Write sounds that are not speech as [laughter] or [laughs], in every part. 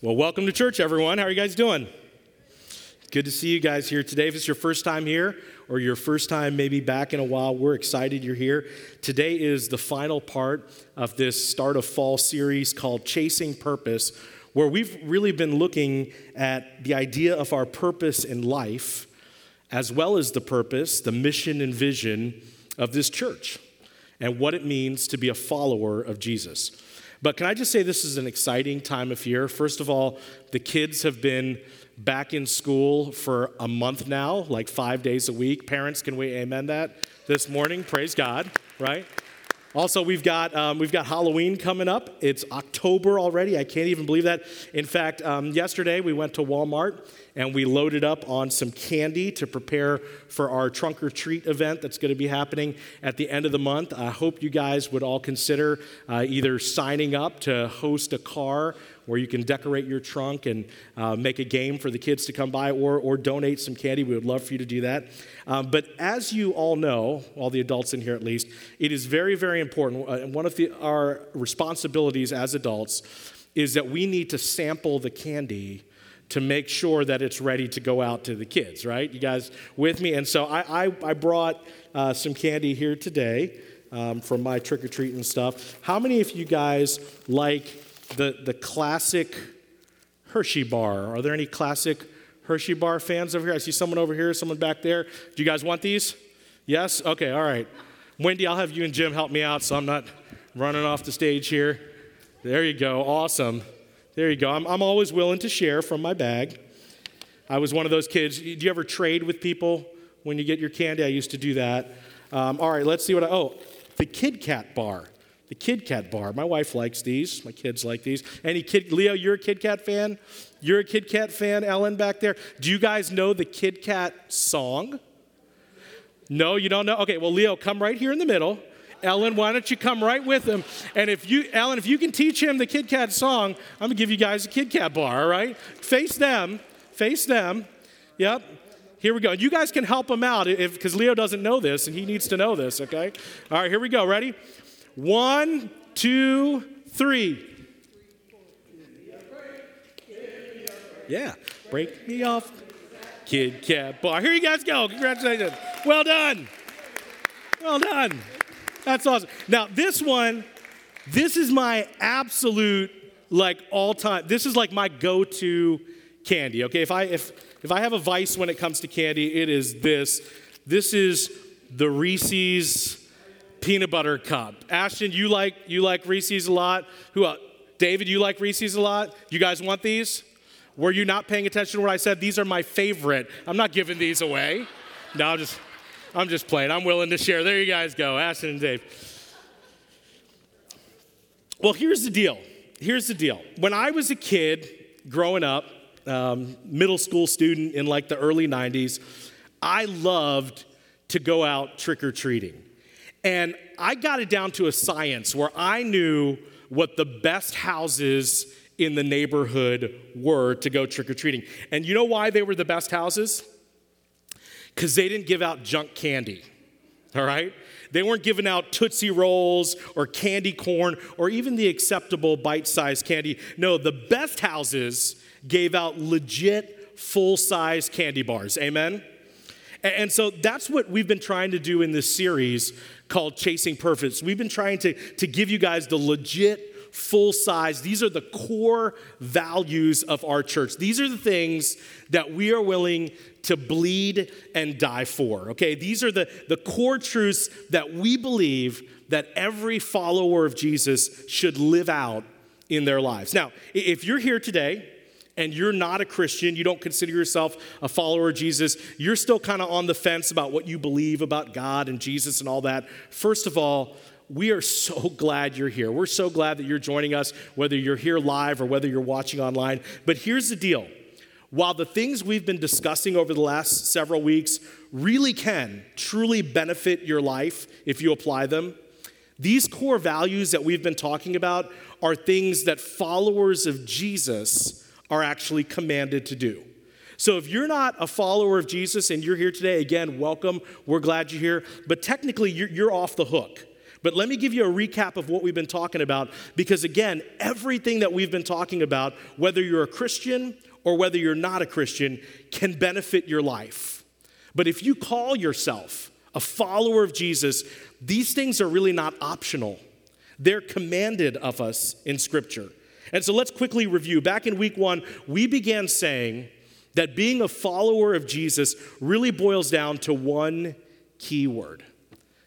Well, welcome to church, everyone. How are you guys doing? Good to see you guys here today. If it's your first time here or your first time maybe back in a while, we're excited you're here. Today is the final part of this start of fall series called Chasing Purpose, where we've really been looking at the idea of our purpose in life, as well as the purpose, the mission, and vision of this church, and what it means to be a follower of Jesus. But can I just say this is an exciting time of year? First of all, the kids have been back in school for a month now, like five days a week. Parents, can we amen that this morning? Praise God, right? Also, we've got, um, we've got Halloween coming up. It's October already. I can't even believe that. In fact, um, yesterday we went to Walmart and we loaded up on some candy to prepare for our trunk or treat event that's going to be happening at the end of the month. I hope you guys would all consider uh, either signing up to host a car where you can decorate your trunk and uh, make a game for the kids to come by or, or donate some candy. We would love for you to do that. Um, but as you all know, all the adults in here at least, it is very, very important. Uh, one of the, our responsibilities as adults is that we need to sample the candy to make sure that it's ready to go out to the kids, right? You guys with me? And so I, I, I brought uh, some candy here today um, from my trick or treat and stuff. How many of you guys like the, the classic Hershey bar? Are there any classic Hershey bar fans over here? I see someone over here, someone back there. Do you guys want these? Yes? Okay, all right. Wendy, I'll have you and Jim help me out so I'm not running off the stage here. There you go. Awesome. There you go. I'm, I'm always willing to share from my bag. I was one of those kids. Do you ever trade with people when you get your candy? I used to do that. Um, all right, let's see what I. Oh, the Kit Kat bar. The Kit Kat bar. My wife likes these. My kids like these. Any kid? Leo, you're a Kit Kat fan? You're a Kit Kat fan? Ellen back there? Do you guys know the Kit Kat song? No, you don't know? Okay, well, Leo, come right here in the middle. Ellen, why don't you come right with him? And if you, Ellen, if you can teach him the Kit Kat song, I'm gonna give you guys a Kit Kat bar, all right? Face them, face them. Yep. Here we go. You guys can help him out if because Leo doesn't know this and he needs to know this, okay? All right, here we go. Ready? One, two, three. Yeah. Break me off. Kit Kat bar. Here you guys go. Congratulations. Well done. Well done. That's awesome. Now, this one, this is my absolute, like, all time, this is like my go to candy, okay? If I, if, if I have a vice when it comes to candy, it is this. This is the Reese's peanut butter cup. Ashton, you like, you like Reese's a lot. Who else? David, you like Reese's a lot? You guys want these? Were you not paying attention to what I said? These are my favorite. I'm not giving these away. No, I'm just, I'm just playing. I'm willing to share. There you guys go, Ashton and Dave. Well, here's the deal. Here's the deal. When I was a kid growing up, um, middle school student in like the early 90s, I loved to go out trick or treating. And I got it down to a science where I knew what the best houses in the neighborhood were to go trick or treating. And you know why they were the best houses? because they didn't give out junk candy, all right? They weren't giving out Tootsie Rolls or candy corn or even the acceptable bite sized candy. No, the best houses gave out legit full size candy bars. Amen? And so that's what we've been trying to do in this series called Chasing Purpose. We've been trying to, to give you guys the legit full size. These are the core values of our church. These are the things that we are willing to bleed and die for. Okay, these are the, the core truths that we believe that every follower of Jesus should live out in their lives. Now, if you're here today, and you're not a Christian, you don't consider yourself a follower of Jesus, you're still kind of on the fence about what you believe about God and Jesus and all that. First of all, we are so [laughs] glad you're here. We're so glad that you're joining us, whether you're here live or whether you're watching online. But here's the deal while the things we've been discussing over the last several weeks really can truly benefit your life if you apply them, these core values that we've been talking about are things that followers of Jesus are actually commanded to do. So if you're not a follower of Jesus and you're here today, again, welcome. We're glad you're here. But technically, you're, you're off the hook But let me give you a recap of what we've been talking about because, again, everything that we've been talking about, whether you're a Christian or whether you're not a Christian, can benefit your life. But if you call yourself a follower of Jesus, these things are really not optional. They're commanded of us in Scripture. And so let's quickly review. Back in week one, we began saying that being a follower of Jesus really boils down to one key word.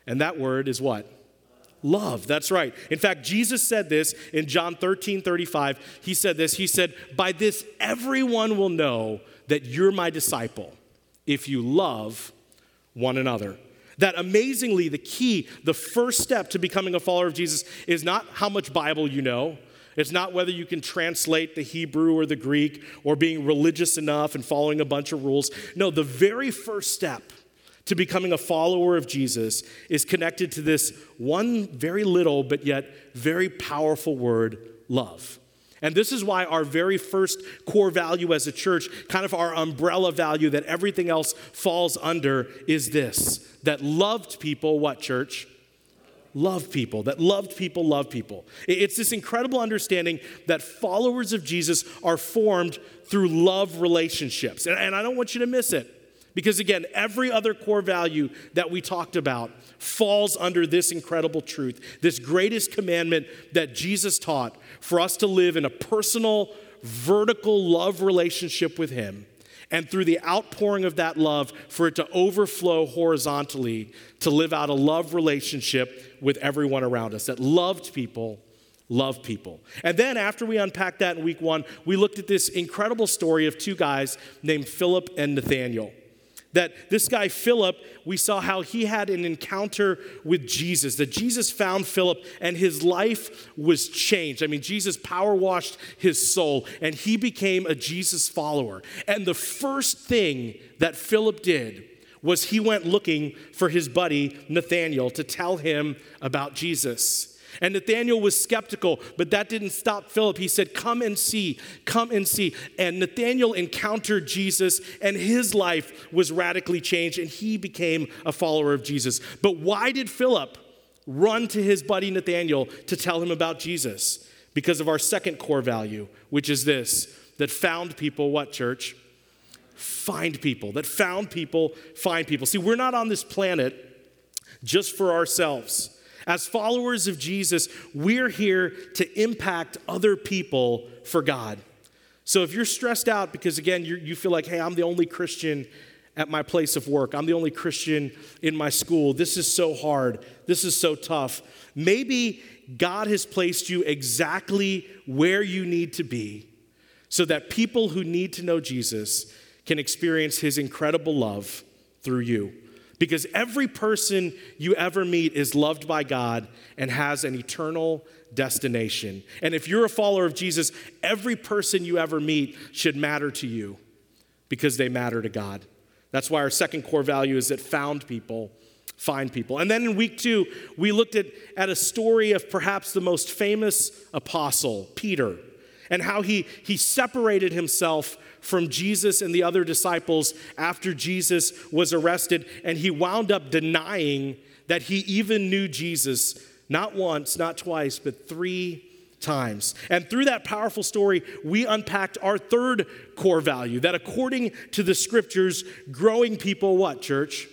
And that word is what? Love. That's right. In fact, Jesus said this in John 13 35. He said this He said, By this everyone will know that you're my disciple if you love one another. That amazingly, the key, the first step to becoming a follower of Jesus is not how much Bible you know. It's not whether you can translate the Hebrew or the Greek or being religious enough and following a bunch of rules. No, the very first step to becoming a follower of Jesus is connected to this one very little but yet very powerful word love. And this is why our very first core value as a church, kind of our umbrella value that everything else falls under, is this that loved people, what church? Love people, that loved people love people. It's this incredible understanding that followers of Jesus are formed through love relationships. And I don't want you to miss it. Because again, every other core value that we talked about falls under this incredible truth, this greatest commandment that Jesus taught for us to live in a personal, vertical love relationship with Him. And through the outpouring of that love, for it to overflow horizontally to live out a love relationship with everyone around us. That loved people love people. And then after we unpacked that in week one, we looked at this incredible story of two guys named Philip and Nathaniel. That this guy, Philip, we saw how he had an encounter with Jesus, that Jesus found Philip and his life was changed. I mean, Jesus power washed his soul and he became a Jesus follower. And the first thing that Philip did was he went looking for his buddy Nathaniel to tell him about Jesus. And Nathaniel was skeptical, but that didn't stop Philip. He said, Come and see, come and see. And Nathaniel encountered Jesus, and his life was radically changed, and he became a follower of Jesus. But why did Philip run to his buddy Nathaniel to tell him about Jesus? Because of our second core value, which is this that found people, what, church? Find people. That found people, find people. See, we're not on this planet just for ourselves. As followers of Jesus, we're here to impact other people for God. So if you're stressed out because, again, you feel like, hey, I'm the only Christian at my place of work, I'm the only Christian in my school, this is so hard, this is so tough, maybe God has placed you exactly where you need to be so that people who need to know Jesus can experience his incredible love through you because every person you ever meet is loved by God and has an eternal destination. And if you're a follower of Jesus, every person you ever meet should matter to you because they matter to God. That's why our second core value is that found people find people. And then in week two, we looked at, at a story of perhaps the most famous apostle, Peter, and how he, he separated himself from Jesus and the other disciples after Jesus was arrested, and he wound up denying that he even knew Jesus, not once, not twice, but three times. And through that powerful story, we unpacked our third core value that according to the scriptures, growing people, what, church?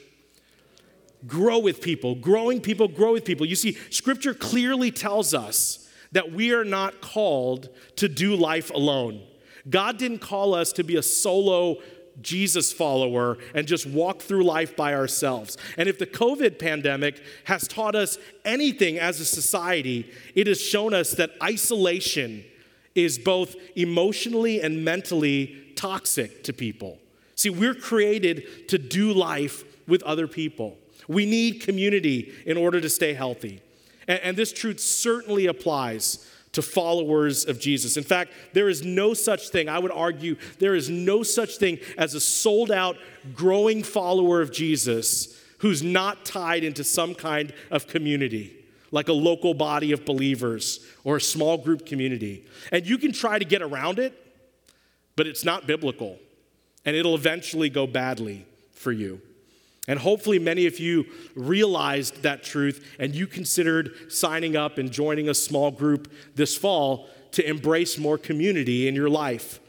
Grow with people, growing people, grow with people. You see, scripture clearly tells us that we are not called to do life alone. God didn't call us to be a solo Jesus follower and just walk through life by ourselves. And if the COVID pandemic has taught us anything as a society, it has shown us that isolation is both emotionally and mentally toxic to people. See, we're created to do life with other people. We need community in order to stay healthy. And, and this truth certainly applies to followers of Jesus. In fact, there is no such thing, I would argue, there is no such thing as a sold out, growing follower of Jesus who's not tied into some kind of community, like a local body of believers or a small group community. And you can try to get around it, but it's not biblical, and it'll eventually go badly for you. And hopefully, many of you realized that truth and you considered signing up and joining a small group this fall to embrace more community in your life.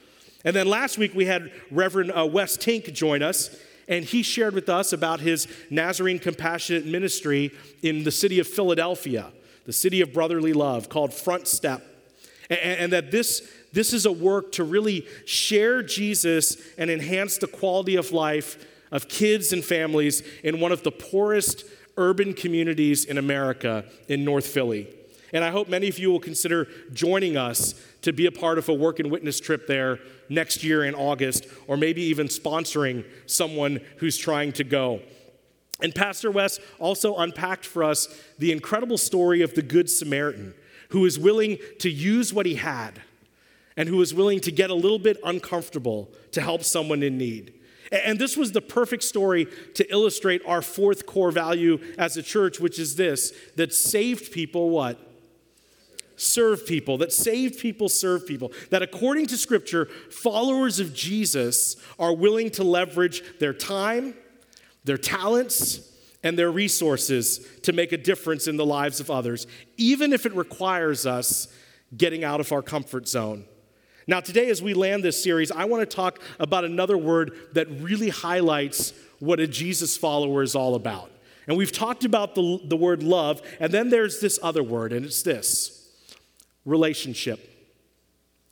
And then last week, we had Reverend uh, Wes Tink join us, and he shared with us about his Nazarene Compassionate Ministry in the city of Philadelphia, the city of brotherly love, called Front Step. And, and that this, this is a work to really share Jesus and enhance the quality of life of kids and families in one of the poorest urban communities in America in North Philly. And I hope many of you will consider joining us to be a part of a work and witness trip there next year in August, or maybe even sponsoring someone who's trying to go. And Pastor Wes also unpacked for us the incredible story of the Good Samaritan who was willing to use what he had and who was willing to get a little bit uncomfortable to help someone in need. And this was the perfect story to illustrate our fourth core value as a church, which is this that saved people what? Serve people, that saved people serve people. That according to Scripture, followers of Jesus are willing to leverage their time, their talents, and their resources to make a difference in the lives of others, even if it requires us getting out of our comfort zone. Now, today, as we land this series, I want to talk about another word that really highlights what a Jesus follower is all about. And we've talked about the, the word love, and then there's this other word, and it's this relationship.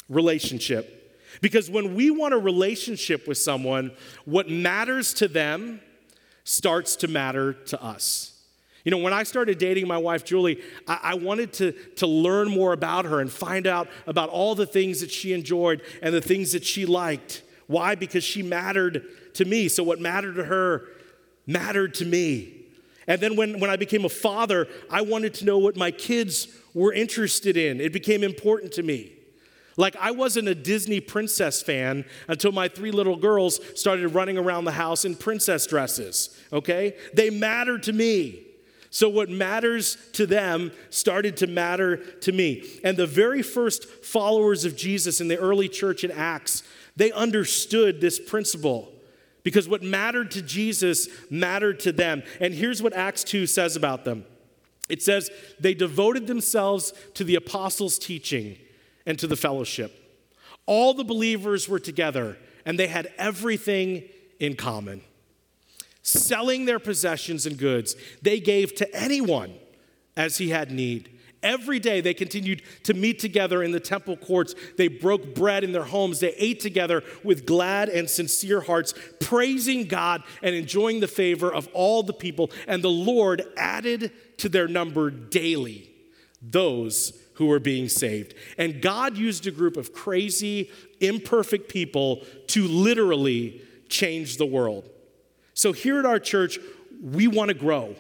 Relationship. Because when we want a relationship with someone, what matters to them starts to matter to us. You know, when I started dating my wife, Julie, I, I, wanted to, to learn more about her and find out about all the things that she enjoyed and the things that she liked. Why? Because she mattered to me. So, what mattered to her mattered to me. And then, when, when I became a father, I wanted to know what my kids were interested in. It became important to me. Like, I wasn't a Disney princess fan until my three little girls started running around the house in princess dresses, okay? They mattered to me. So, what matters to them started to matter to me. And the very first followers of Jesus in the early church in Acts, they understood this principle because what mattered to Jesus mattered to them. And here's what Acts 2 says about them it says, they devoted themselves to the apostles' teaching and to the fellowship. All the believers were together and they had everything in common. Selling their possessions and goods, they gave to anyone as he had need. Every day they continued to meet together in the temple courts. They broke bread in their homes. They ate together with glad and sincere hearts, praising God and enjoying the favor of all the people. And the Lord added to their number daily those who were being saved. And God used a group of crazy, imperfect people to literally change the world. So here at our church, we want to grow.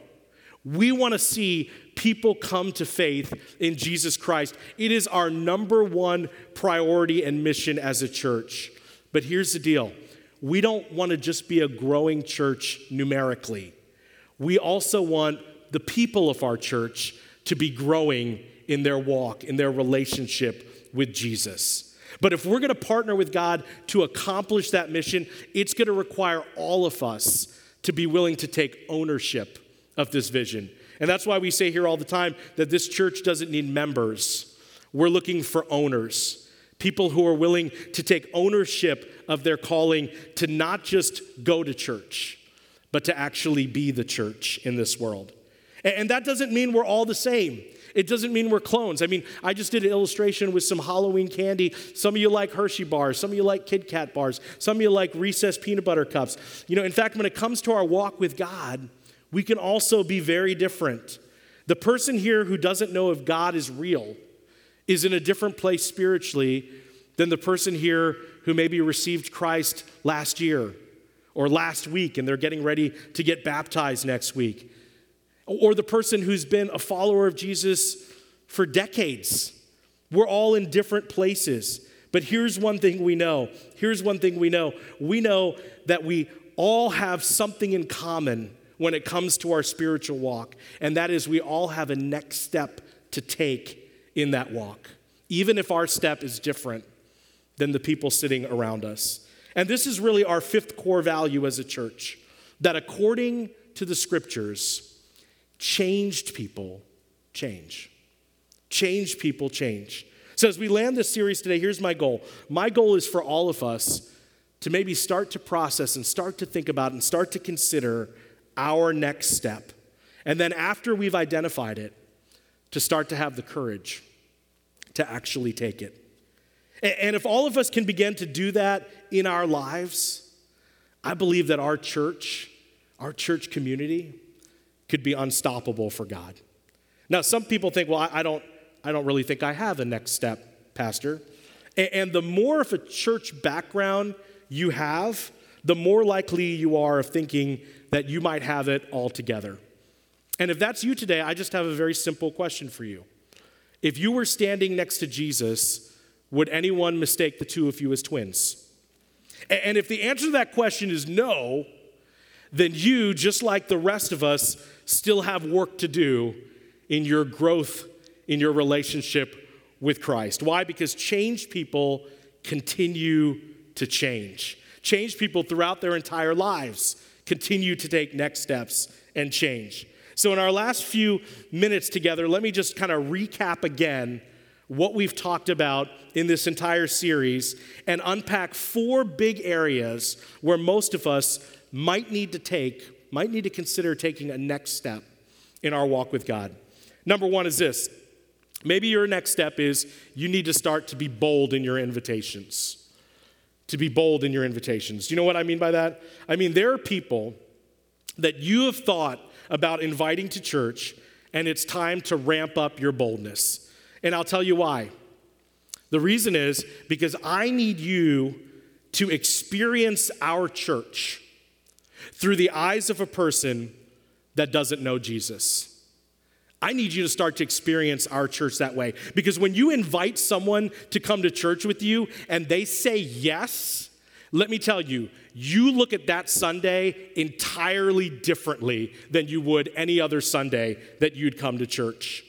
We want to see people come to faith in Jesus Christ. It is our number one priority and mission as a church. But here's the deal we don't want to just be a growing church numerically, we also want the people of our church to be growing in their walk, in their relationship with Jesus. But if we're going to partner with God to accomplish that mission, it's going to require all of us to be willing to take ownership of this vision. And that's why we say here all the time that this church doesn't need members. We're looking for owners, people who are willing to take ownership of their calling to not just go to church, but to actually be the church in this world. And that doesn't mean we're all the same. It doesn't mean we're clones. I mean, I just did an illustration with some Halloween candy. Some of you like Hershey bars, some of you like Kit Kat bars, some of you like Reese's peanut butter cups. You know, in fact, when it comes to our walk with God, we can also be very different. The person here who doesn't know if God is real is in a different place spiritually than the person here who maybe received Christ last year or last week and they're getting ready to get baptized next week or the person who's been a follower of Jesus for decades. We're all in different places. But here's one thing we know. Here's one thing we know. We know that we all have something in common when it comes to our spiritual walk, and that is we all have a next step to take in that walk, even if our step is different than the people sitting around us. And this is really our fifth core value as a church that according to the scriptures, changed people change. Changed people change. So, as we land this series today, here's my goal. My goal is for all of us to maybe start to process and start to think about and start to consider our next step. And then, after we've identified it, to start to have the courage to actually take it. And if all of us can begin to do that in our lives, I believe that our church, our church community, could be unstoppable for God. Now, some people think, well, I don't, I don't really think I have a next step, Pastor. And the more of a church background you have, the more likely you are of thinking that you might have it all together. And if that's you today, I just have a very simple question for you. If you were standing next to Jesus, would anyone mistake the two of you as twins? And if the answer to that question is no, then you, just like the rest of us, still have work to do in your growth in your relationship with Christ. Why? Because changed people continue to change. Changed people throughout their entire lives continue to take next steps and change. So, in our last few minutes together, let me just kind of recap again what we've talked about in this entire series and unpack four big areas where most of us might need to take, might need to consider taking a next step in our walk with God. Number one is this maybe your next step is you need to start to be bold in your invitations. To be bold in your invitations. Do you know what I mean by that? I mean, there are people that you have thought about inviting to church, and it's time to ramp up your boldness. And I'll tell you why. The reason is because I need you to experience our church through the eyes of a person that doesn't know Jesus. I need you to start to experience our church that way. Because when you invite someone to come to church with you and they say yes, let me tell you, you look at that Sunday entirely differently than you would any other Sunday that you'd come to church.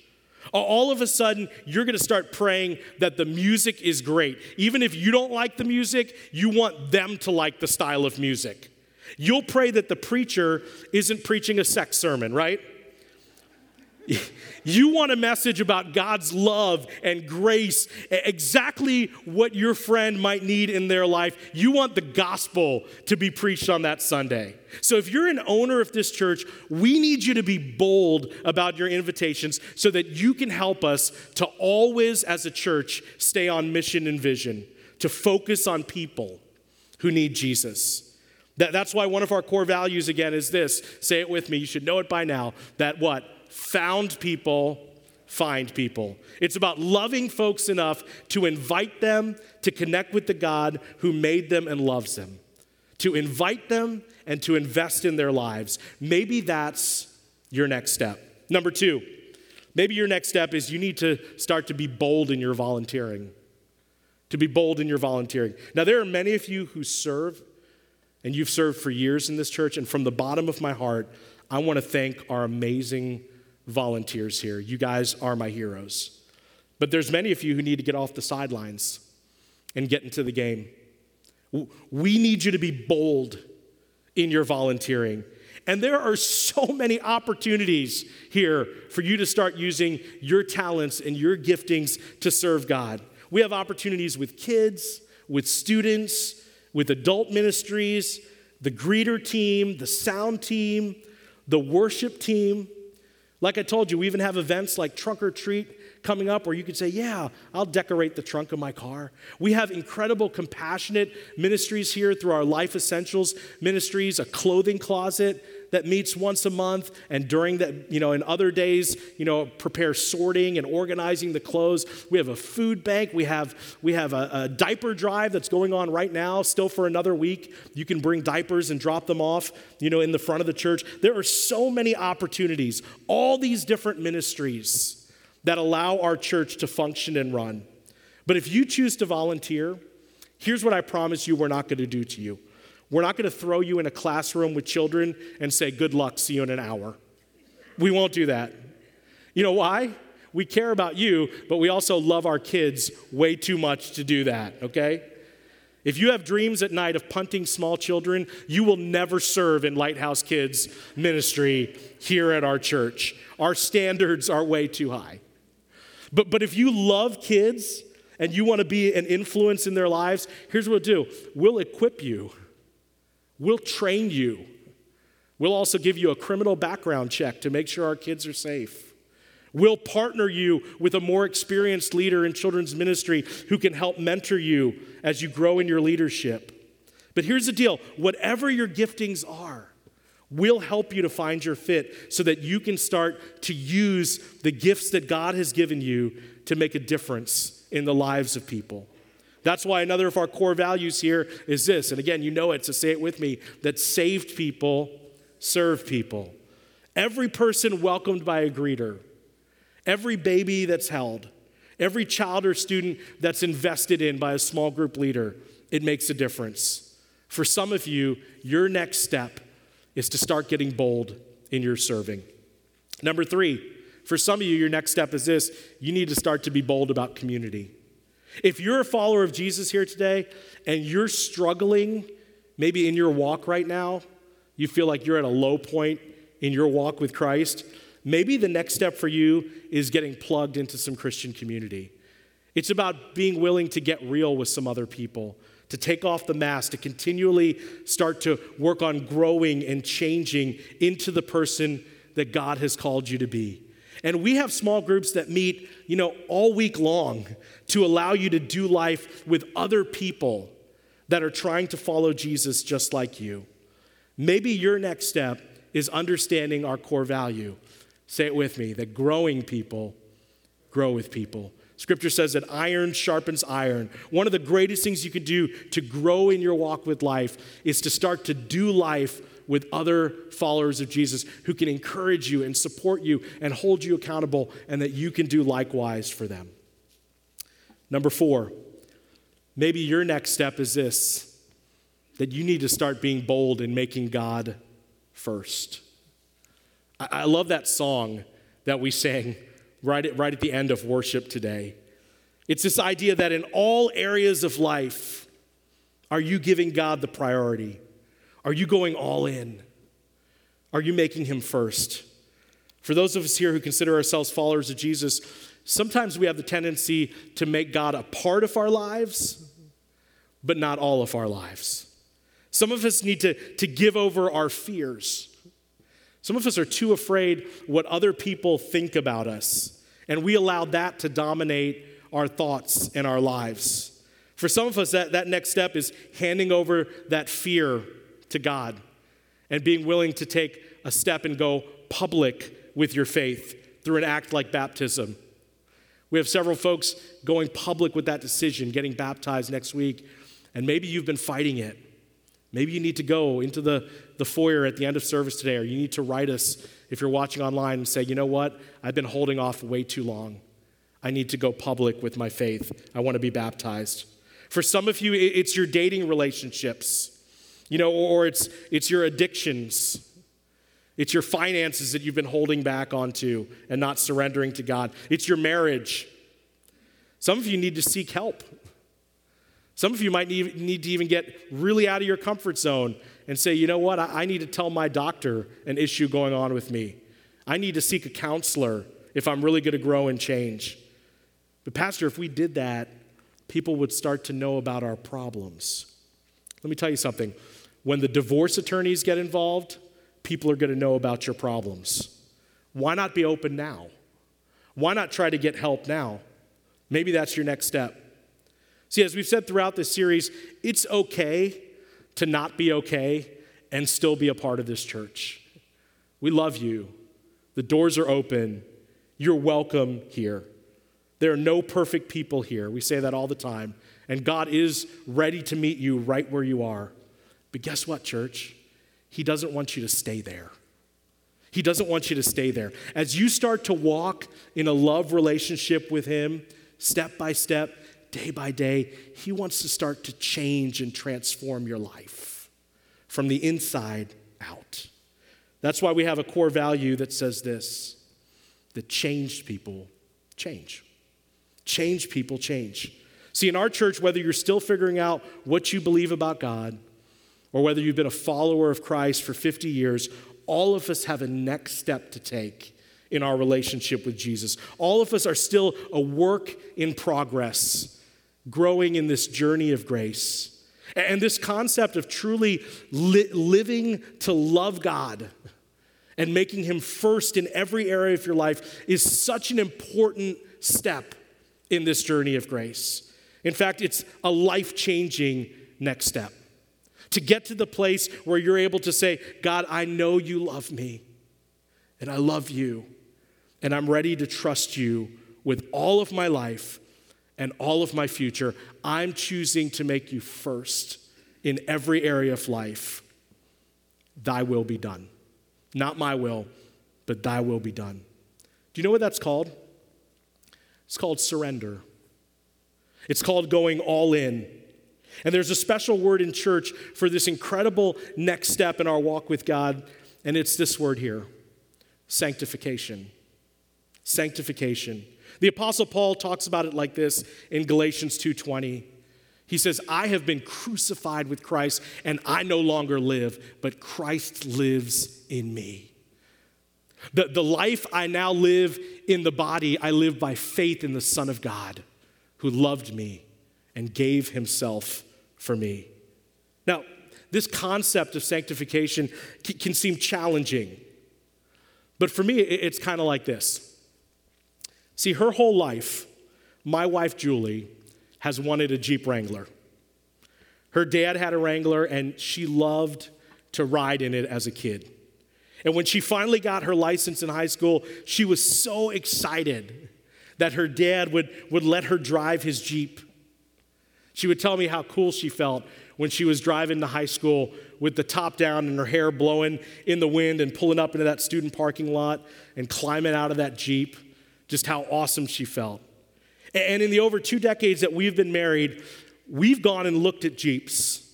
All of a sudden, you're going to start praying that the music is great. Even if you don't like the music, you want them to like the style of music. You'll pray that the preacher isn't preaching a sex sermon, right? You want a message about God's love and grace, exactly what your friend might need in their life. You want the gospel to be preached on that Sunday. So, if you're an owner of this church, we need you to be bold about your invitations so that you can help us to always, as a church, stay on mission and vision, to focus on people who need Jesus. That, that's why one of our core values, again, is this say it with me. You should know it by now that what? found people find people. It's about loving folks enough to invite them to connect with the God who made them and loves them, to invite them and to invest in their lives. Maybe that's your next step. Number two, maybe your next step is you need to start to be bold in your volunteering. To be bold in your volunteering. Now, there are many of you who serve, and you've served for years in this church, and from the bottom of my heart, I want to thank our amazing volunteers here. You guys are my heroes. But there's many of you who need to get off the sidelines and get into the game. We need you to be bold in your volunteering. And there are so many opportunities here for you to start using your talents and your giftings to serve God. We have opportunities with kids, with students, with adult ministries, the greeter team, the sound team, the worship team. Like I told you, we even have events like Trunk or Treat coming up where you could say, Yeah, I'll decorate the trunk of my car. We have incredible, compassionate ministries here through our Life Essentials ministries, a clothing closet that meets once a month, and during that, you know, in other days, you know, prepare sorting and organizing the clothes. We have a food bank. We have we have a, a diaper drive that's going on right now, still for another week. You can bring diapers and drop them off, you know, in the front of the church. There are so many opportunities, all these different ministries that allow our church to function and run. But if you choose to volunteer, here's what I promise you we're not going to do to you. We're not going to throw you in a classroom with children and say, Good luck, see you in an hour. We won't do that. You know why? We care about you, but we also love our kids way too much to do that, okay? If you have dreams at night of punting small children, you will never serve in Lighthouse Kids ministry here at our church. Our standards are way too high. But, but if you love kids and you want to be an influence in their lives, here's what we'll do we'll equip you, we'll train you, we'll also give you a criminal background check to make sure our kids are safe. We'll partner you with a more experienced leader in children's ministry who can help mentor you as you grow in your leadership. But here's the deal whatever your giftings are, we'll help you to find your fit so that you can start to use the gifts that God has given you to make a difference in the lives of people. That's why another of our core values here is this. And again, you know it, so say it with me that saved people serve people. Every person welcomed by a greeter, every baby that's held, every child or student that's invested in by a small group leader, it makes a difference. For some of you, your next step is to start getting bold in your serving. Number three, for some of you, your next step is this you need to start to be bold about community. If you're a follower of Jesus here today and you're struggling, maybe in your walk right now, you feel like you're at a low point in your walk with Christ, maybe the next step for you is getting plugged into some Christian community. It's about being willing to get real with some other people, to take off the mask, to continually start to work on growing and changing into the person that God has called you to be. And we have small groups that meet, you know, all week long to allow you to do life with other people that are trying to follow Jesus just like you. Maybe your next step is understanding our core value. Say it with me that growing people grow with people. Scripture says that iron sharpens iron. One of the greatest things you can do to grow in your walk with life is to start to do life with other followers of Jesus who can encourage you and support you and hold you accountable, and that you can do likewise for them. Number four, maybe your next step is this that you need to start being bold in making God first. I, I love that song that we sang right at, right at the end of worship today. It's this idea that in all areas of life, are you giving God the priority? Are you going all in? Are you making him first? For those of us here who consider ourselves followers of Jesus, sometimes we have the tendency to make God a part of our lives, but not all of our lives. Some of us need to, to give over our fears. Some of us are too afraid what other people think about us, and we allow that to dominate our thoughts and our lives. For some of us, that, that next step is handing over that fear to God and being willing to take a step and go public with your faith through an act like baptism. We have several folks going public with that decision, getting baptized next week, and maybe you've been fighting it. Maybe you need to go into the, the foyer at the end of service today, or you need to write us if you're watching online and say, you know what, I've been holding off way too long. I need to go public with my faith. I want to be baptized. For some of you, it's your dating relationships. You know, or it's, it's your addictions. It's your finances that you've been holding back onto and not surrendering to God. It's your marriage. Some of you need to seek help. Some of you might need to even get really out of your comfort zone and say, you know what, I need to tell my doctor an issue going on with me. I need to seek a counselor if I'm really going to grow and change. But, Pastor, if we did that, people would start to know about our problems. Let me tell you something when the divorce attorneys get involved, people are going to know about your problems. Why not be open now? Why not try to get help now? Maybe that's your next step. See, as we've said throughout this series, it's okay to not be okay and still be a part of this church. We love you. The doors are open. You're welcome here. There are no perfect people here. We say that all the time. And God is ready to meet you right where you are. But guess what, church? He doesn't want you to stay there. He doesn't want you to stay there. As you start to walk in a love relationship with Him, step by step, day by day, He wants to start to change and transform your life from the inside out. That's why we have a core value that says this that changed people change. Change people change. See, in our church, whether you're still figuring out what you believe about God, or whether you've been a follower of Christ for 50 years, all of us have a next step to take in our relationship with Jesus. All of us are still a work in progress, growing in this journey of grace. And this concept of truly li- living to love God and making Him first in every area of your life is such an important step in this journey of grace. In fact, it's a life changing next step. To get to the place where you're able to say, God, I know you love me, and I love you, and I'm ready to trust you with all of my life and all of my future. I'm choosing to make you first in every area of life. Thy will be done. Not my will, but thy will be done. Do you know what that's called? It's called surrender. It's called going all in. And there's a special word in church for this incredible next step in our walk with God, and it's this word here sanctification. Sanctification. The apostle Paul talks about it like this in Galatians 2:20. He says, "I have been crucified with Christ, and I no longer live, but Christ lives in me." The, the life I now live in the body, I live by faith in the Son of God who loved me and gave himself for me. Now, this concept of sanctification can seem challenging, but for me, it's kind of like this. See, her whole life, my wife Julie has wanted a Jeep Wrangler. Her dad had a Wrangler, and she loved to ride in it as a kid. And when she finally got her license in high school, she was so excited that her dad would, would let her drive his Jeep. She would tell me how cool she felt when she was driving to high school with the top down and her hair blowing in the wind and pulling up into that student parking lot and climbing out of that Jeep, just how awesome she felt. And in the over two decades that we've been married, we've gone and looked at Jeeps.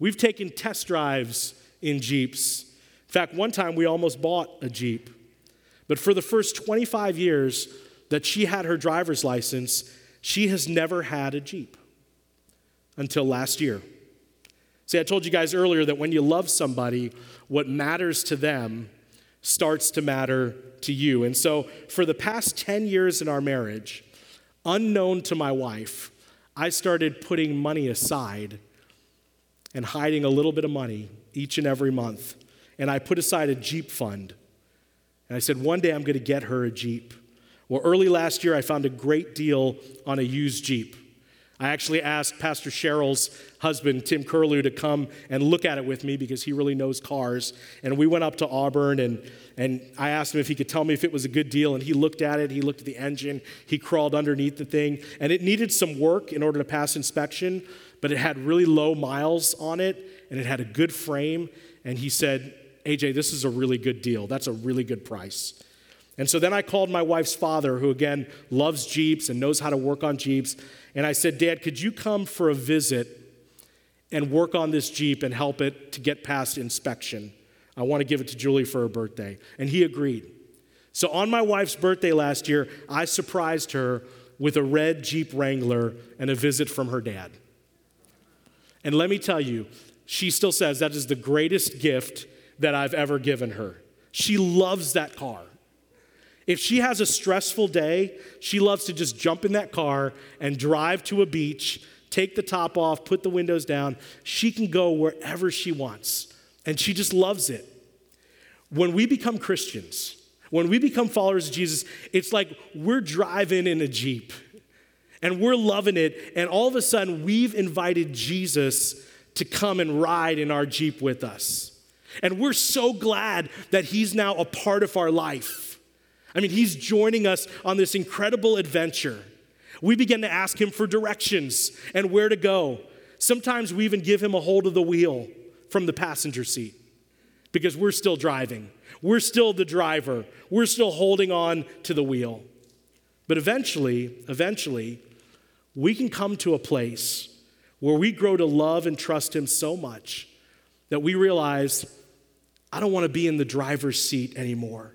We've taken test drives in Jeeps. In fact, one time we almost bought a Jeep. But for the first 25 years that she had her driver's license, she has never had a Jeep until last year. See, I told you guys earlier that when you love somebody, what matters to them starts to matter to you. And so, for the past 10 years in our marriage, unknown to my wife, I started putting money aside and hiding a little bit of money each and every month. And I put aside a Jeep fund. And I said, one day I'm going to get her a Jeep. Well, early last year, I found a great deal on a used Jeep. I actually asked Pastor Cheryl's husband, Tim Curlew, to come and look at it with me because he really knows cars. And we went up to Auburn and, and I asked him if he could tell me if it was a good deal. And he looked at it, he looked at the engine, he crawled underneath the thing. And it needed some work in order to pass inspection, but it had really low miles on it and it had a good frame. And he said, AJ, this is a really good deal. That's a really good price. And so then I called my wife's father, who again loves Jeeps and knows how to work on Jeeps. And I said, Dad, could you come for a visit and work on this Jeep and help it to get past inspection? I want to give it to Julie for her birthday. And he agreed. So on my wife's birthday last year, I surprised her with a red Jeep Wrangler and a visit from her dad. And let me tell you, she still says that is the greatest gift that I've ever given her. She loves that car. If she has a stressful day, she loves to just jump in that car and drive to a beach, take the top off, put the windows down. She can go wherever she wants, and she just loves it. When we become Christians, when we become followers of Jesus, it's like we're driving in a Jeep and we're loving it, and all of a sudden we've invited Jesus to come and ride in our Jeep with us. And we're so glad that he's now a part of our life. I mean, he's joining us on this incredible adventure. We begin to ask him for directions and where to go. Sometimes we even give him a hold of the wheel from the passenger seat because we're still driving. We're still the driver. We're still holding on to the wheel. But eventually, eventually, we can come to a place where we grow to love and trust him so much that we realize, I don't want to be in the driver's seat anymore.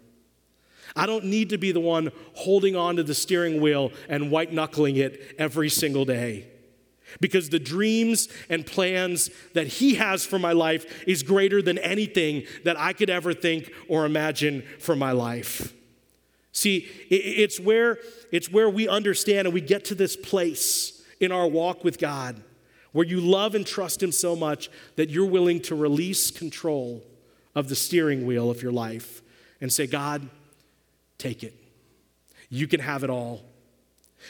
I don't need to be the one holding on to the steering wheel and white knuckling it every single day. Because the dreams and plans that He has for my life is greater than anything that I could ever think or imagine for my life. See, it's where, it's where we understand and we get to this place in our walk with God where you love and trust Him so much that you're willing to release control of the steering wheel of your life and say, God, take it. You can have it all.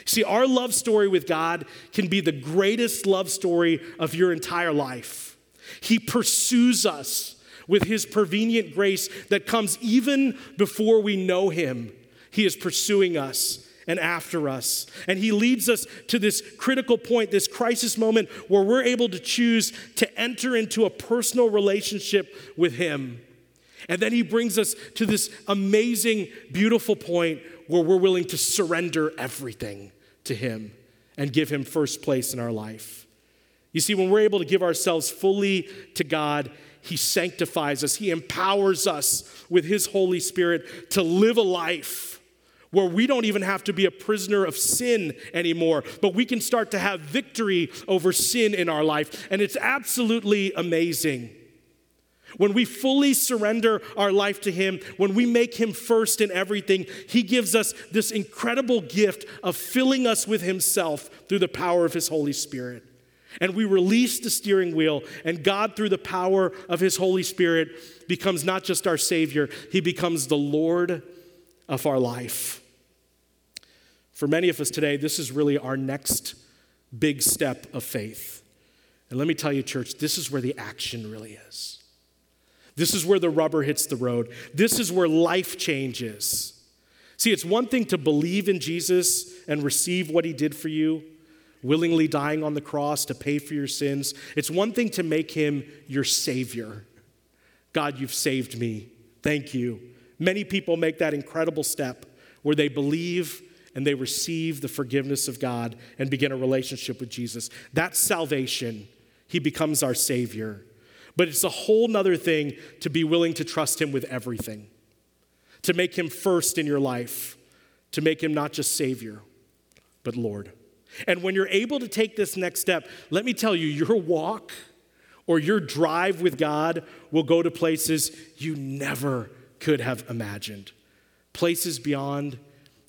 See, our love story with God can be the greatest love story of your entire life. He pursues us with His prevenient grace that comes even before we know Him. He is pursuing us and after us. And He leads us to this critical point, this crisis moment where we're able to choose to enter into a personal relationship with Him. And then He brings us to this amazing, beautiful point where we're willing to surrender everything to Him and give Him first place in our life. You see, when we're able to give ourselves fully to God, He sanctifies us, He empowers us with His Holy Spirit to live a life where we don't even have to be a prisoner of sin anymore, but we can start to have victory over sin in our life. And it's absolutely amazing. When we fully surrender our life to Him, when we make Him first in everything, He gives us this incredible gift of filling us with Himself through the power of His Holy Spirit. And we release the steering wheel, and God, through the power of His Holy Spirit, becomes not just our Savior, He becomes the Lord of our life. For many of us today, this is really our next big step of faith. And let me tell you, church, this is where the action really is. This is where the rubber hits the road. This is where life changes. See, it's one thing to believe in Jesus and receive what he did for you, willingly dying on the cross to pay for your sins. It's one thing to make him your Savior. God, you've saved me. Thank you. Many people make that incredible step where they believe and they receive the forgiveness of God and begin a relationship with Jesus. That's salvation. He becomes our Savior. But it's a whole nother thing to be willing to trust Him with everything, to make Him first in your life, to make Him not just Savior, but Lord. And when you're able to take this next step, let me tell you, your walk or your drive with God will go to places you never could have imagined, places beyond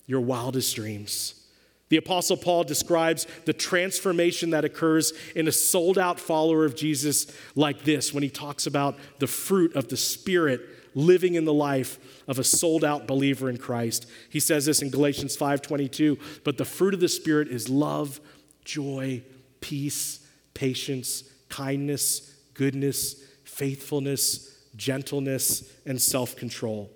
your wildest dreams. The Apostle Paul describes the transformation that occurs in a sold out follower of Jesus like this when he talks about the fruit of the Spirit living in the life of a sold out believer in Christ. He says this in Galatians 5:22, but the fruit of the Spirit is love, joy, peace, patience, kindness, goodness, faithfulness, gentleness, and self control.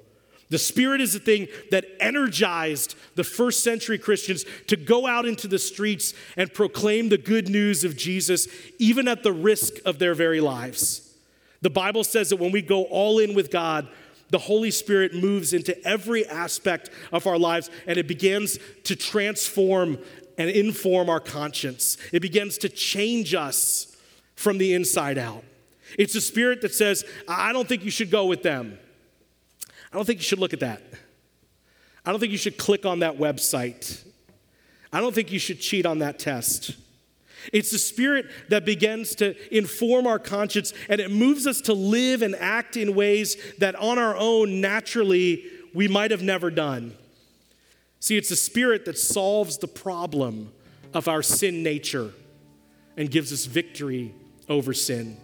The Spirit is the thing that energized the first century Christians to go out into the streets and proclaim the good news of Jesus, even at the risk of their very lives. The Bible says that when we go all in with God, the Holy Spirit moves into every aspect of our lives and it begins to transform and inform our conscience. It begins to change us from the inside out. It's a spirit that says, I don't think you should go with them. I don't think you should look at that. I don't think you should click on that website. I don't think you should cheat on that test. It's the spirit that begins to inform our conscience and it moves us to live and act in ways that on our own, naturally, we might have never done. See, it's the spirit that solves the problem of our sin nature and gives us victory over sin.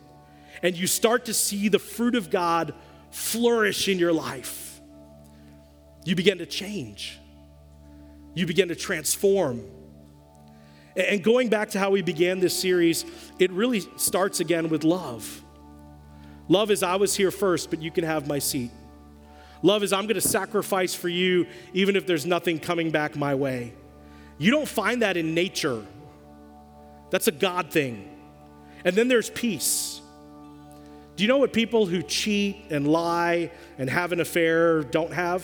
And you start to see the fruit of God flourish in your life. You begin to change, you begin to transform. And going back to how we began this series, it really starts again with love. Love is I was here first, but you can have my seat. Love is I'm going to sacrifice for you even if there's nothing coming back my way. You don't find that in nature. That's a God thing. And then there's peace. Do you know what people who cheat and lie and have an affair don't have?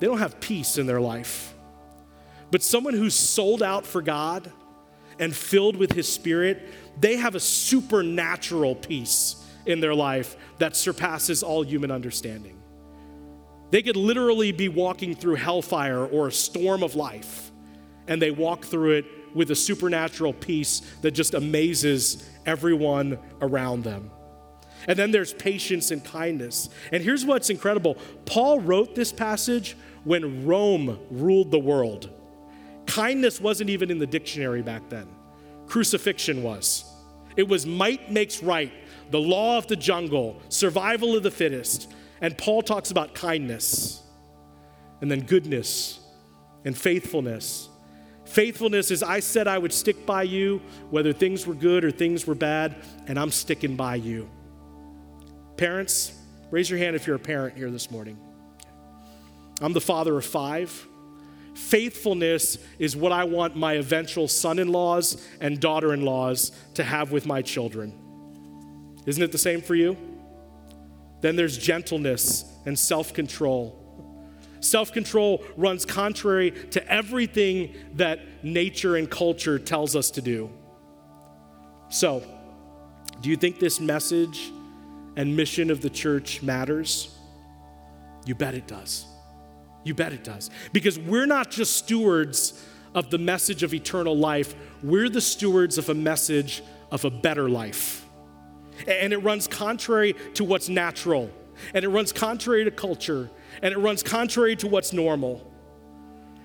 They don't have peace in their life. But someone who's sold out for God and filled with His Spirit, they have a supernatural peace in their life that surpasses all human understanding. They could literally be walking through hellfire or a storm of life, and they walk through it with a supernatural peace that just amazes everyone around them. And then there's patience and kindness. And here's what's incredible Paul wrote this passage when Rome ruled the world. Kindness wasn't even in the dictionary back then, crucifixion was. It was might makes right, the law of the jungle, survival of the fittest. And Paul talks about kindness and then goodness and faithfulness. Faithfulness is I said I would stick by you, whether things were good or things were bad, and I'm sticking by you. Parents, raise your hand if you're a parent here this morning. I'm the father of five. Faithfulness is what I want my eventual son in laws and daughter in laws to have with my children. Isn't it the same for you? Then there's gentleness and self control. Self control runs contrary to everything that nature and culture tells us to do. So, do you think this message and mission of the church matters? You bet it does. You bet it does. Because we're not just stewards of the message of eternal life, we're the stewards of a message of a better life. And it runs contrary to what's natural, and it runs contrary to culture, and it runs contrary to what's normal.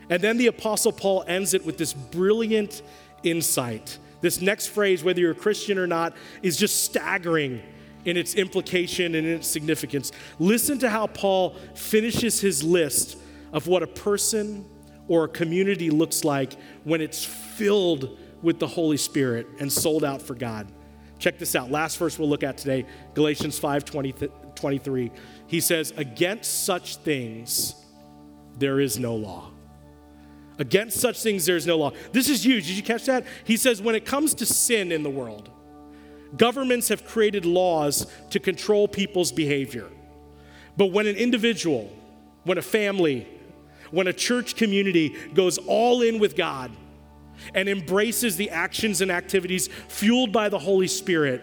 And then the Apostle Paul ends it with this brilliant insight. This next phrase, whether you're a Christian or not, is just staggering in its implication and in its significance. Listen to how Paul finishes his list of what a person or a community looks like when it's filled with the Holy Spirit and sold out for God. Check this out. Last verse we'll look at today, Galatians 5 20, 23. He says, Against such things there is no law. Against such things there is no law. This is huge. Did you catch that? He says, When it comes to sin in the world, governments have created laws to control people's behavior. But when an individual, when a family, when a church community goes all in with God, and embraces the actions and activities fueled by the Holy Spirit,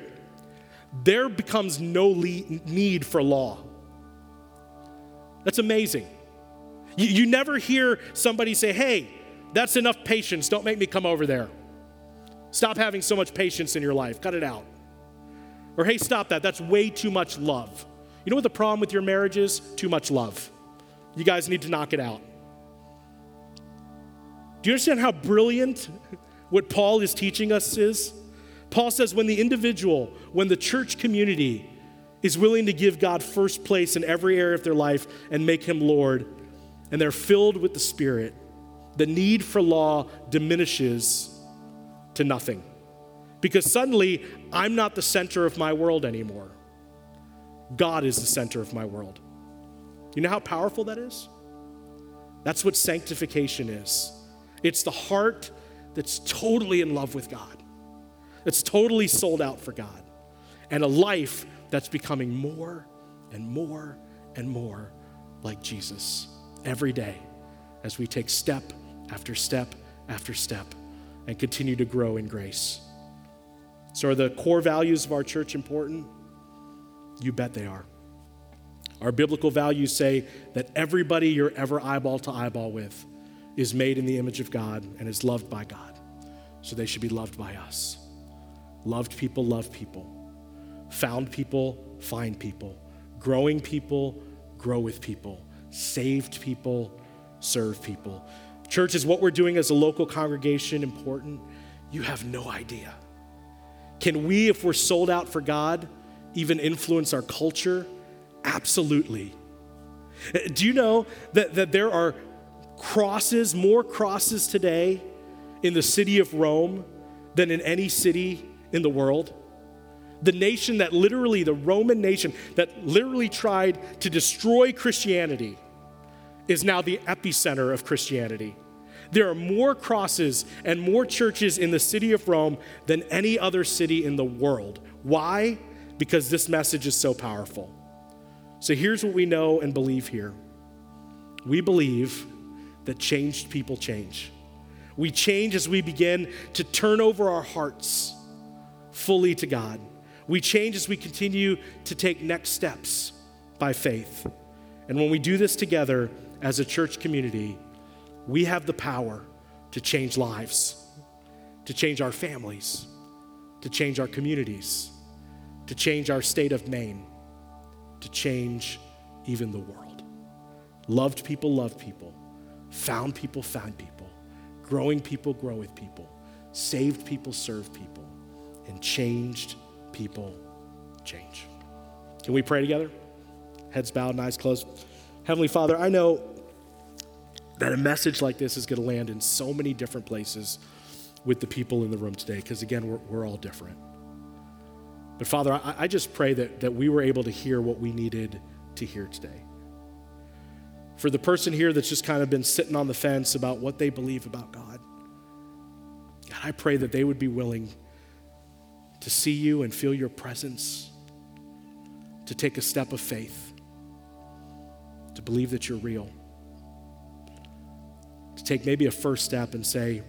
there becomes no need for law. That's amazing. You, you never hear somebody say, hey, that's enough patience. Don't make me come over there. Stop having so much patience in your life. Cut it out. Or, hey, stop that. That's way too much love. You know what the problem with your marriage is? Too much love. You guys need to knock it out. Do you understand how brilliant what Paul is teaching us is? Paul says when the individual, when the church community is willing to give God first place in every area of their life and make him Lord, and they're filled with the Spirit, the need for law diminishes to nothing. Because suddenly, I'm not the center of my world anymore. God is the center of my world. You know how powerful that is? That's what sanctification is. It's the heart that's totally in love with God, that's totally sold out for God, and a life that's becoming more and more and more like Jesus every day as we take step after step after step and continue to grow in grace. So, are the core values of our church important? You bet they are. Our biblical values say that everybody you're ever eyeball to eyeball with is made in the image of God and is loved by God. So they should be loved by us. Loved people love people. Found people find people. Growing people grow with people. Saved people serve people. Church, is what we're doing as a local congregation important? You have no idea. Can we, if we're sold out for God, even influence our culture? Absolutely. Do you know that, that there are crosses, more crosses today in the city of Rome than in any city in the world. The nation that literally, the Roman nation that literally tried to destroy Christianity is now the epicenter of Christianity. There are more crosses and more churches in the city of Rome than any other city in the world. Why? Because this message is so powerful. So here's what we know and believe here we believe that changed people change. We change as we begin to turn over our hearts fully to God. We change as we continue to take next steps by faith. And when we do this together as a church community, we have the power to change lives, to change our families, to change our communities, to change our state of Maine, to change even the world. Loved people love people, found people found people, growing people grow with people, saved people serve people, and changed people change. Can we pray together? Heads bowed and eyes closed. Heavenly Father, I know that a message like this is going to land in so many different places with the people in the room today, because again, we're, we're all different. But Father, I, I just pray that, that we were able to hear what we needed to hear today. For the person here that's just kind of been sitting on the fence about what they believe about God, God, I pray that they would be willing to see you and feel your presence, to take a step of faith, to believe that you're real, to take maybe a first step and say,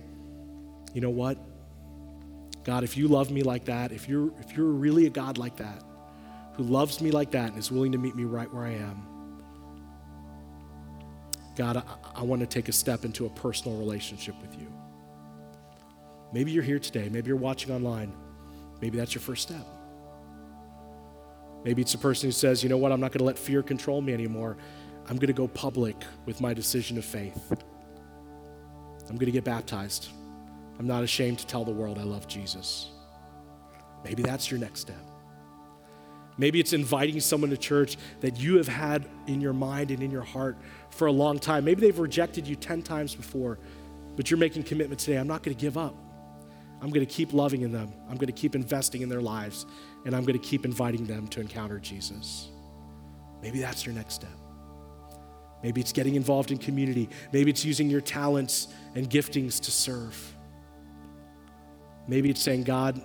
you know what? God, if you love me like that, if you're, if you're really a God like that, who loves me like that and is willing to meet me right where I am, God, I, I want to take a step into a personal relationship with you. Maybe you're here today. Maybe you're watching online. Maybe that's your first step. Maybe it's a person who says, you know what, I'm not going to let fear control me anymore. I'm going to go public with my decision of faith. I'm going to get baptized. I'm not ashamed to tell the world I love Jesus. Maybe that's your next step. Maybe it's inviting someone to church that you have had in your mind and in your heart for a long time. Maybe they've rejected you 10 times before, but you're making commitment today. I'm not going to give up. I'm going to keep loving in them. I'm going to keep investing in their lives, and I'm going to keep inviting them to encounter Jesus. Maybe that's your next step. Maybe it's getting involved in community. Maybe it's using your talents and giftings to serve. Maybe it's saying, God,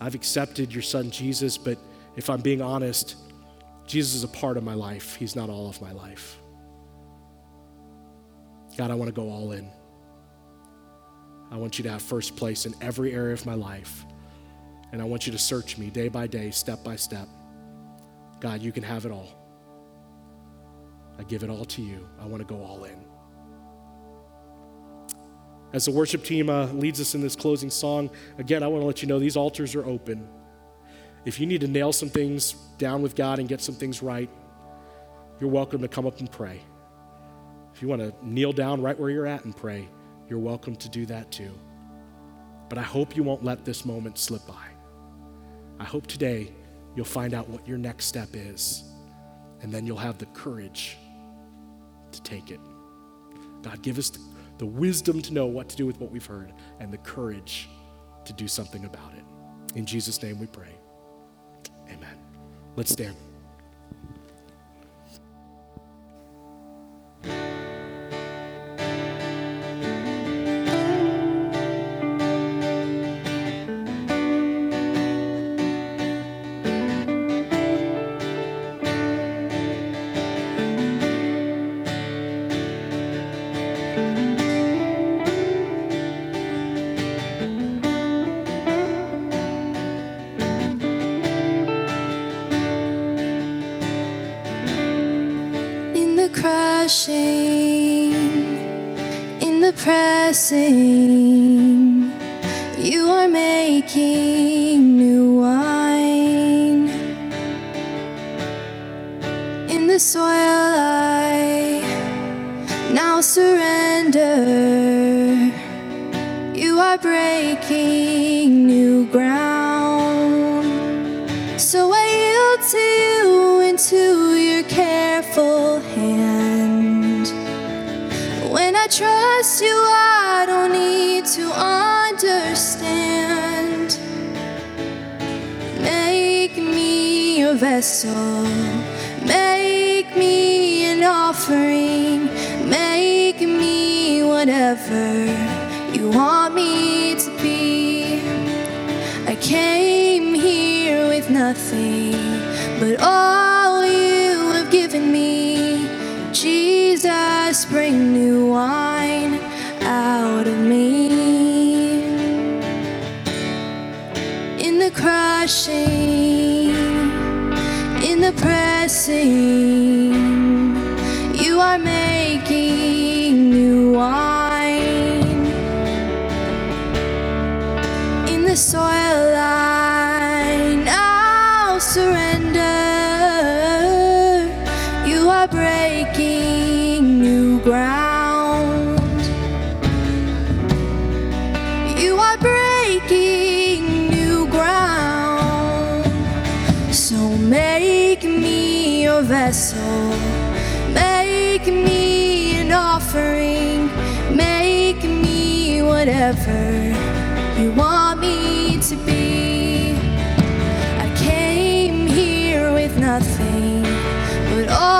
I've accepted your son Jesus, but if I'm being honest, Jesus is a part of my life. He's not all of my life. God, I want to go all in. I want you to have first place in every area of my life. And I want you to search me day by day, step by step. God, you can have it all. I give it all to you. I want to go all in. As the worship team uh, leads us in this closing song, again, I want to let you know these altars are open. If you need to nail some things down with God and get some things right, you're welcome to come up and pray. If you want to kneel down right where you're at and pray, you're welcome to do that too. But I hope you won't let this moment slip by. I hope today you'll find out what your next step is, and then you'll have the courage to take it. God, give us the wisdom to know what to do with what we've heard, and the courage to do something about it. In Jesus' name we pray. Amen. Let's stand. Surrender. You are breaking new ground. So I yield to you into your careful hand. When I trust you, I don't need to understand. Make me a vessel, make me an offering, whatever you want me to be. I came here with nothing but all you have given me. Jesus, bring new wine out of me. In the crushing, in the pressing. But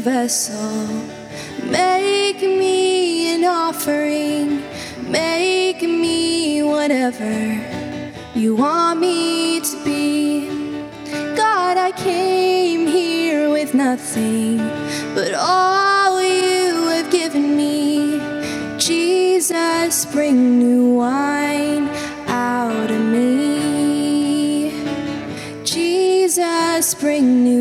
vessel, make me an offering, make me whatever you want me to be. God, I came here with nothing but all you have given me. Jesus, bring new wine out of me. Jesus, bring new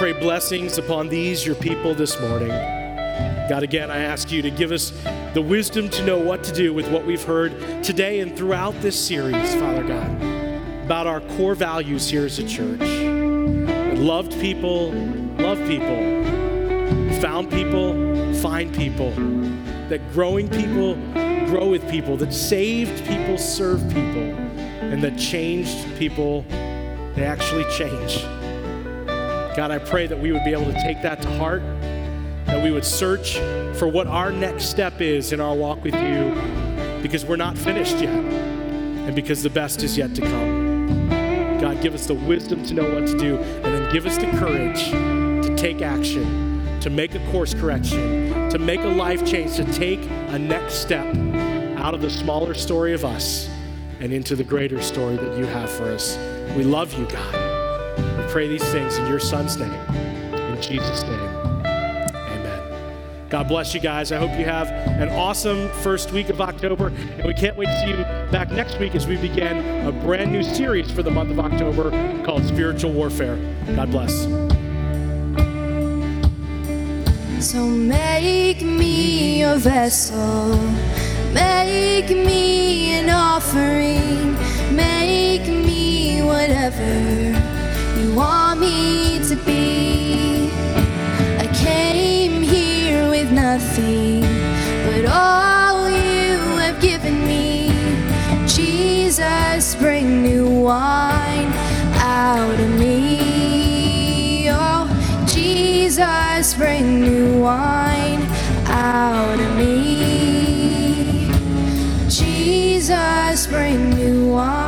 pray blessings upon these, your people, this morning. God, again, I ask you to give us the wisdom to know what to do with what we've heard today and throughout this series, Father God, about our core values here as a church. Loved people, love people, found people, find people, that growing people grow with people, that saved people serve people, and that changed people, they actually change. God, I pray that we would be able to take that to heart, that we would search for what our next step is in our walk with you, because we're not finished yet, and because the best is yet to come. God, give us the wisdom to know what to do, and then give us the courage to take action, to make a course correction, to make a life change, to take a next step out of the smaller story of us and into the greater story that you have for us. We love you, God. We pray these things in your Son's name. In Jesus' name. Amen. God bless you guys. I hope you have an awesome first week of October. And we can't wait to see you back next week as we begin a brand new series for the month of October called Spiritual Warfare. God bless. So make me a vessel, make me an offering, make me whatever you want me to be. I came here with nothing, but all you have given me. Jesus, bring new wine out of me. Oh, Jesus, bring new wine out of me. Jesus, bring new wine.